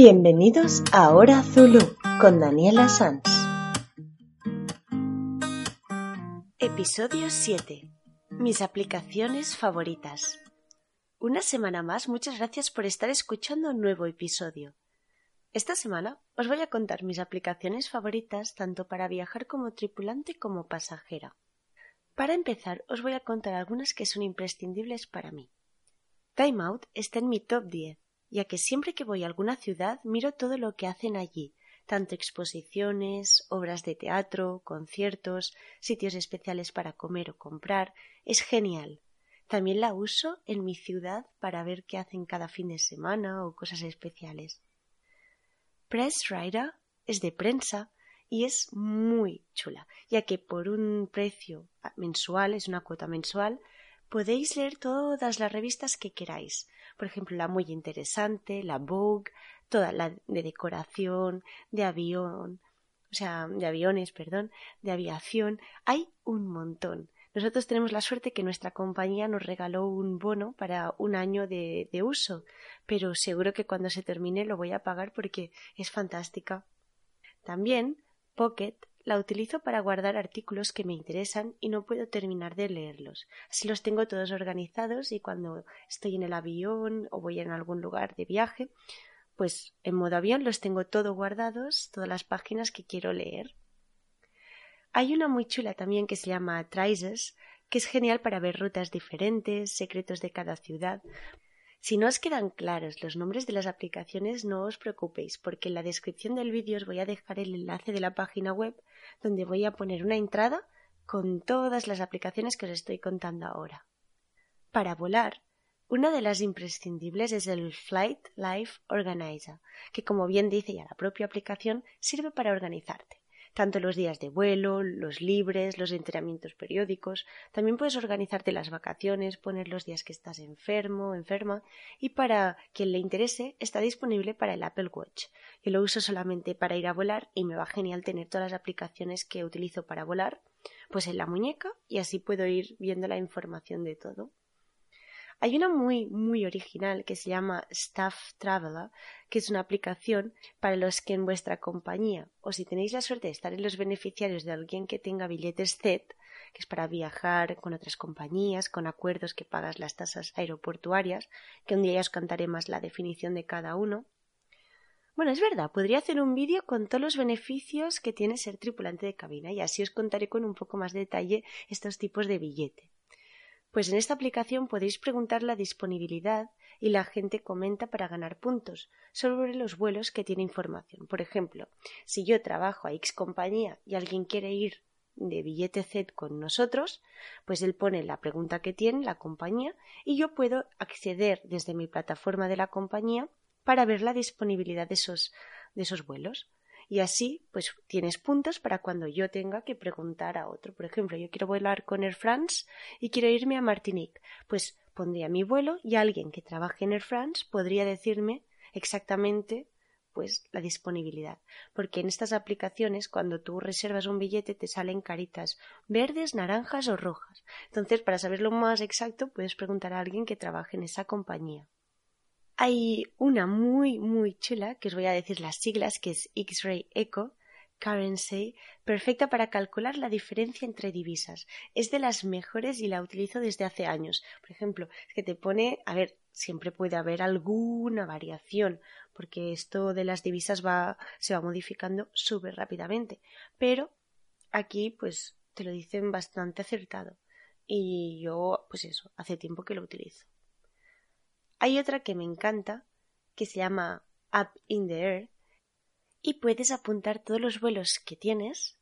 Bienvenidos a Hora Zulu con Daniela Sanz. Episodio 7. Mis aplicaciones favoritas. Una semana más, muchas gracias por estar escuchando un nuevo episodio. Esta semana os voy a contar mis aplicaciones favoritas tanto para viajar como tripulante como pasajera. Para empezar, os voy a contar algunas que son imprescindibles para mí. Time Out está en mi top 10 ya que siempre que voy a alguna ciudad miro todo lo que hacen allí, tanto exposiciones, obras de teatro, conciertos, sitios especiales para comer o comprar. Es genial. También la uso en mi ciudad para ver qué hacen cada fin de semana o cosas especiales. Press Rider es de prensa y es muy chula, ya que por un precio mensual, es una cuota mensual, podéis leer todas las revistas que queráis por ejemplo, la muy interesante, la Vogue, toda la de decoración, de avión, o sea, de aviones, perdón, de aviación, hay un montón. Nosotros tenemos la suerte que nuestra compañía nos regaló un bono para un año de, de uso, pero seguro que cuando se termine lo voy a pagar porque es fantástica. También Pocket la utilizo para guardar artículos que me interesan y no puedo terminar de leerlos. Así los tengo todos organizados y cuando estoy en el avión o voy en algún lugar de viaje, pues en modo avión los tengo todos guardados, todas las páginas que quiero leer. Hay una muy chula también que se llama Traces, que es genial para ver rutas diferentes, secretos de cada ciudad. Si no os quedan claros los nombres de las aplicaciones, no os preocupéis, porque en la descripción del vídeo os voy a dejar el enlace de la página web donde voy a poner una entrada con todas las aplicaciones que os estoy contando ahora. Para volar, una de las imprescindibles es el Flight Life Organizer, que como bien dice ya la propia aplicación, sirve para organizarte tanto los días de vuelo, los libres, los entrenamientos periódicos. También puedes organizarte las vacaciones, poner los días que estás enfermo, enferma, y para quien le interese, está disponible para el Apple Watch. Yo lo uso solamente para ir a volar y me va genial tener todas las aplicaciones que utilizo para volar, pues en la muñeca y así puedo ir viendo la información de todo. Hay una muy, muy original que se llama Staff Traveler, que es una aplicación para los que en vuestra compañía, o si tenéis la suerte de estar en los beneficiarios de alguien que tenga billetes Z, que es para viajar con otras compañías, con acuerdos que pagas las tasas aeroportuarias, que un día ya os contaré más la definición de cada uno. Bueno, es verdad, podría hacer un vídeo con todos los beneficios que tiene ser tripulante de cabina y así os contaré con un poco más de detalle estos tipos de billete. Pues en esta aplicación podéis preguntar la disponibilidad y la gente comenta para ganar puntos sobre los vuelos que tiene información. Por ejemplo, si yo trabajo a X compañía y alguien quiere ir de billete Z con nosotros, pues él pone la pregunta que tiene la compañía y yo puedo acceder desde mi plataforma de la compañía para ver la disponibilidad de esos, de esos vuelos y así pues tienes puntos para cuando yo tenga que preguntar a otro. Por ejemplo, yo quiero volar con Air France y quiero irme a Martinique, pues pondría mi vuelo y alguien que trabaje en Air France podría decirme exactamente pues la disponibilidad, porque en estas aplicaciones cuando tú reservas un billete te salen caritas verdes, naranjas o rojas. Entonces, para saberlo más exacto, puedes preguntar a alguien que trabaje en esa compañía. Hay una muy, muy chula, que os voy a decir las siglas, que es X-Ray Echo, Currency, perfecta para calcular la diferencia entre divisas. Es de las mejores y la utilizo desde hace años. Por ejemplo, es que te pone, a ver, siempre puede haber alguna variación, porque esto de las divisas va, se va modificando súper rápidamente. Pero aquí, pues, te lo dicen bastante acertado. Y yo, pues eso, hace tiempo que lo utilizo. Hay otra que me encanta, que se llama Up in the Air, y puedes apuntar todos los vuelos que tienes,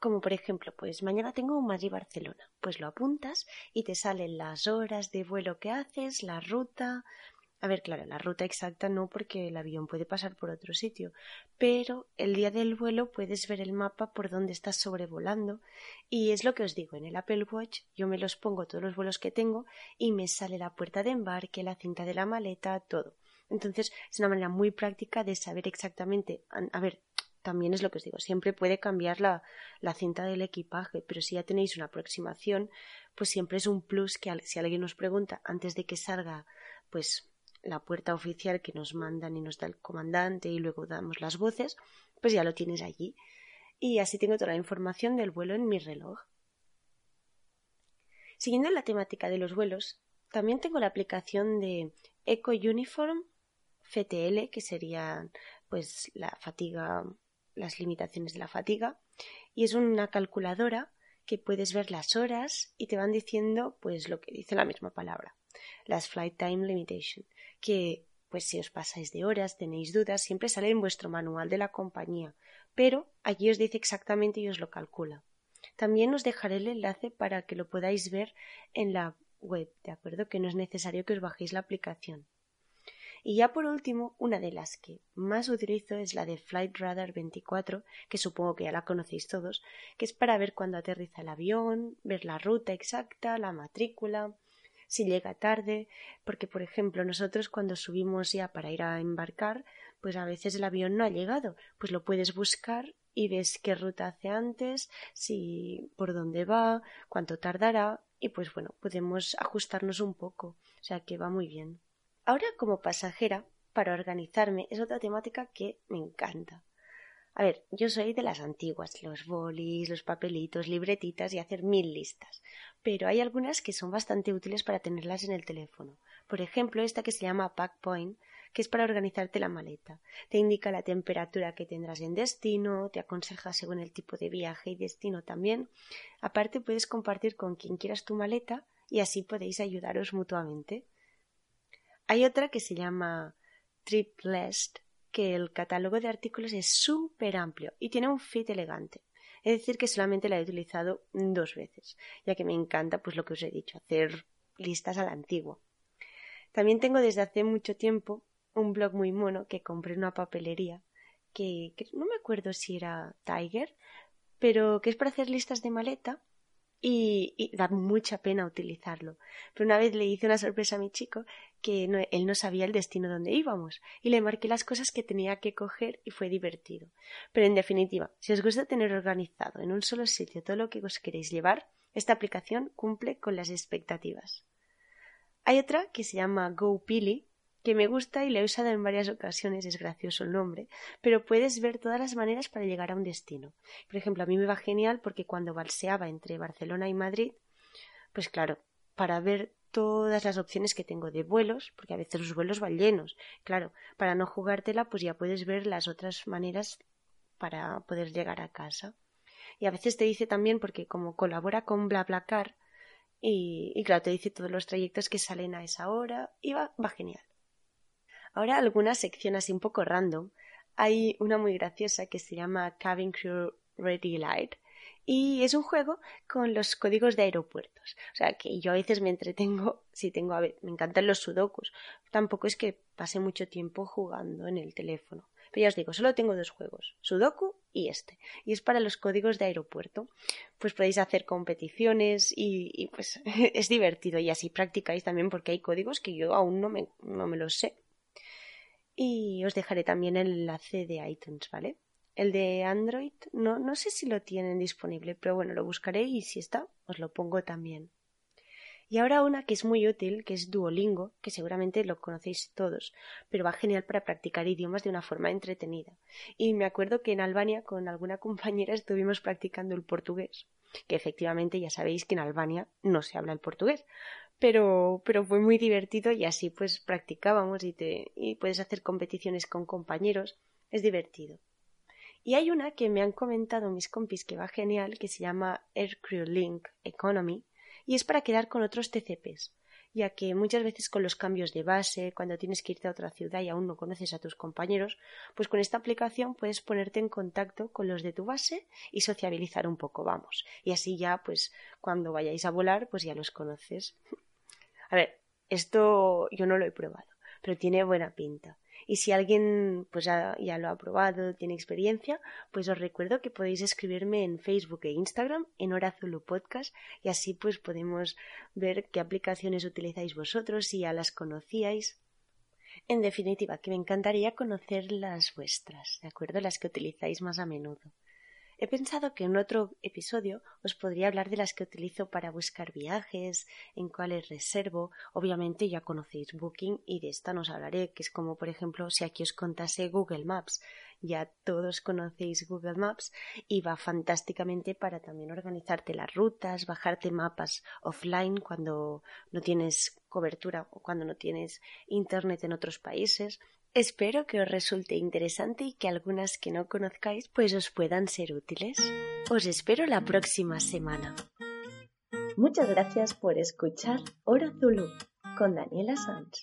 como por ejemplo, pues mañana tengo Madrid-Barcelona, pues lo apuntas y te salen las horas de vuelo que haces, la ruta, a ver, claro, la ruta exacta no porque el avión puede pasar por otro sitio, pero el día del vuelo puedes ver el mapa por donde estás sobrevolando y es lo que os digo, en el Apple Watch yo me los pongo todos los vuelos que tengo y me sale la puerta de embarque, la cinta de la maleta, todo. Entonces es una manera muy práctica de saber exactamente, a ver, también es lo que os digo, siempre puede cambiar la, la, cinta del equipaje, pero si ya tenéis una aproximación, pues siempre es un plus que si alguien os pregunta antes de que salga, pues la puerta oficial que nos mandan y nos da el comandante y luego damos las voces, pues ya lo tienes allí. Y así tengo toda la información del vuelo en mi reloj. Siguiendo la temática de los vuelos, también tengo la aplicación de Eco Uniform FTL, que sería pues la fatiga, las limitaciones de la fatiga, y es una calculadora que puedes ver las horas y te van diciendo pues lo que dice la misma palabra, las flight time limitation, que pues si os pasáis de horas, tenéis dudas, siempre sale en vuestro manual de la compañía, pero allí os dice exactamente y os lo calcula. También os dejaré el enlace para que lo podáis ver en la web, ¿de acuerdo? Que no es necesario que os bajéis la aplicación. Y ya por último, una de las que más utilizo es la de Flight Radar 24, que supongo que ya la conocéis todos, que es para ver cuándo aterriza el avión, ver la ruta exacta, la matrícula, si llega tarde, porque por ejemplo nosotros cuando subimos ya para ir a embarcar, pues a veces el avión no ha llegado, pues lo puedes buscar y ves qué ruta hace antes, si por dónde va, cuánto tardará y pues bueno, podemos ajustarnos un poco, o sea que va muy bien. Ahora como pasajera, para organizarme, es otra temática que me encanta. A ver, yo soy de las antiguas, los bolis, los papelitos, libretitas y hacer mil listas, pero hay algunas que son bastante útiles para tenerlas en el teléfono. Por ejemplo, esta que se llama Pack Point, que es para organizarte la maleta. Te indica la temperatura que tendrás en destino, te aconseja según el tipo de viaje y destino también. Aparte puedes compartir con quien quieras tu maleta y así podéis ayudaros mutuamente. Hay otra que se llama Trip List, que el catálogo de artículos es súper amplio y tiene un fit elegante. Es decir, que solamente la he utilizado dos veces, ya que me encanta, pues lo que os he dicho, hacer listas a la antigua. También tengo desde hace mucho tiempo un blog muy mono que compré en una papelería, que, que no me acuerdo si era Tiger, pero que es para hacer listas de maleta y, da mucha pena utilizarlo. Pero una vez le hice una sorpresa a mi chico que él no sabía el destino donde íbamos y le marqué las cosas que tenía que coger y fue divertido. Pero en definitiva, si os gusta tener organizado en un solo sitio todo lo que os queréis llevar, esta aplicación cumple con las expectativas. Hay otra que se llama GoPili que me gusta y le he usado en varias ocasiones, es gracioso el nombre, pero puedes ver todas las maneras para llegar a un destino. Por ejemplo, a mí me va genial porque cuando balseaba entre Barcelona y Madrid, pues claro, para ver todas las opciones que tengo de vuelos, porque a veces los vuelos van llenos. Claro, para no jugártela, pues ya puedes ver las otras maneras para poder llegar a casa. Y a veces te dice también, porque como colabora con BlaBlaCar, y, y claro, te dice todos los trayectos que salen a esa hora, y va, va genial. Ahora alguna sección así un poco random. Hay una muy graciosa que se llama Cabin Crew Ready Light y es un juego con los códigos de aeropuertos. O sea que yo a veces me entretengo, si tengo, a ver, me encantan los sudokus. Tampoco es que pase mucho tiempo jugando en el teléfono. Pero ya os digo, solo tengo dos juegos, Sudoku y este. Y es para los códigos de aeropuerto. Pues podéis hacer competiciones y, y pues es divertido y así practicáis también porque hay códigos que yo aún no me, no me los sé. Y os dejaré también el enlace de iTunes, ¿vale? El de Android no, no sé si lo tienen disponible, pero bueno, lo buscaré y si está, os lo pongo también. Y ahora una que es muy útil, que es Duolingo, que seguramente lo conocéis todos, pero va genial para practicar idiomas de una forma entretenida. Y me acuerdo que en Albania con alguna compañera estuvimos practicando el portugués, que efectivamente ya sabéis que en Albania no se habla el portugués, pero, pero fue muy divertido y así pues practicábamos y, te, y puedes hacer competiciones con compañeros. Es divertido. Y hay una que me han comentado mis compis que va genial, que se llama Aircrew Link Economy, y es para quedar con otros TCPs, ya que muchas veces con los cambios de base, cuando tienes que irte a otra ciudad y aún no conoces a tus compañeros, pues con esta aplicación puedes ponerte en contacto con los de tu base y sociabilizar un poco, vamos. Y así ya, pues cuando vayáis a volar, pues ya los conoces. A ver, esto yo no lo he probado, pero tiene buena pinta. Y si alguien pues ya, lo ha probado, tiene experiencia, pues os recuerdo que podéis escribirme en Facebook e Instagram en Hora Podcast y así pues podemos ver qué aplicaciones utilizáis vosotros, si ya las conocíais. En definitiva, que me encantaría conocer las vuestras, ¿de acuerdo? Las que utilizáis más a menudo. He pensado que en otro episodio os podría hablar de las que utilizo para buscar viajes, en cuáles reservo. Obviamente ya conocéis Booking y de esta no os hablaré, que es como por ejemplo si aquí os contase Google Maps. Ya todos conocéis Google Maps y va fantásticamente para también organizarte las rutas, bajarte mapas offline cuando no tienes cobertura o cuando no tienes internet en otros países. Espero que os resulte interesante y que algunas que no conozcáis pues os puedan ser útiles. Os espero la próxima semana. Muchas gracias por escuchar Hora Zulu con Daniela Sanz.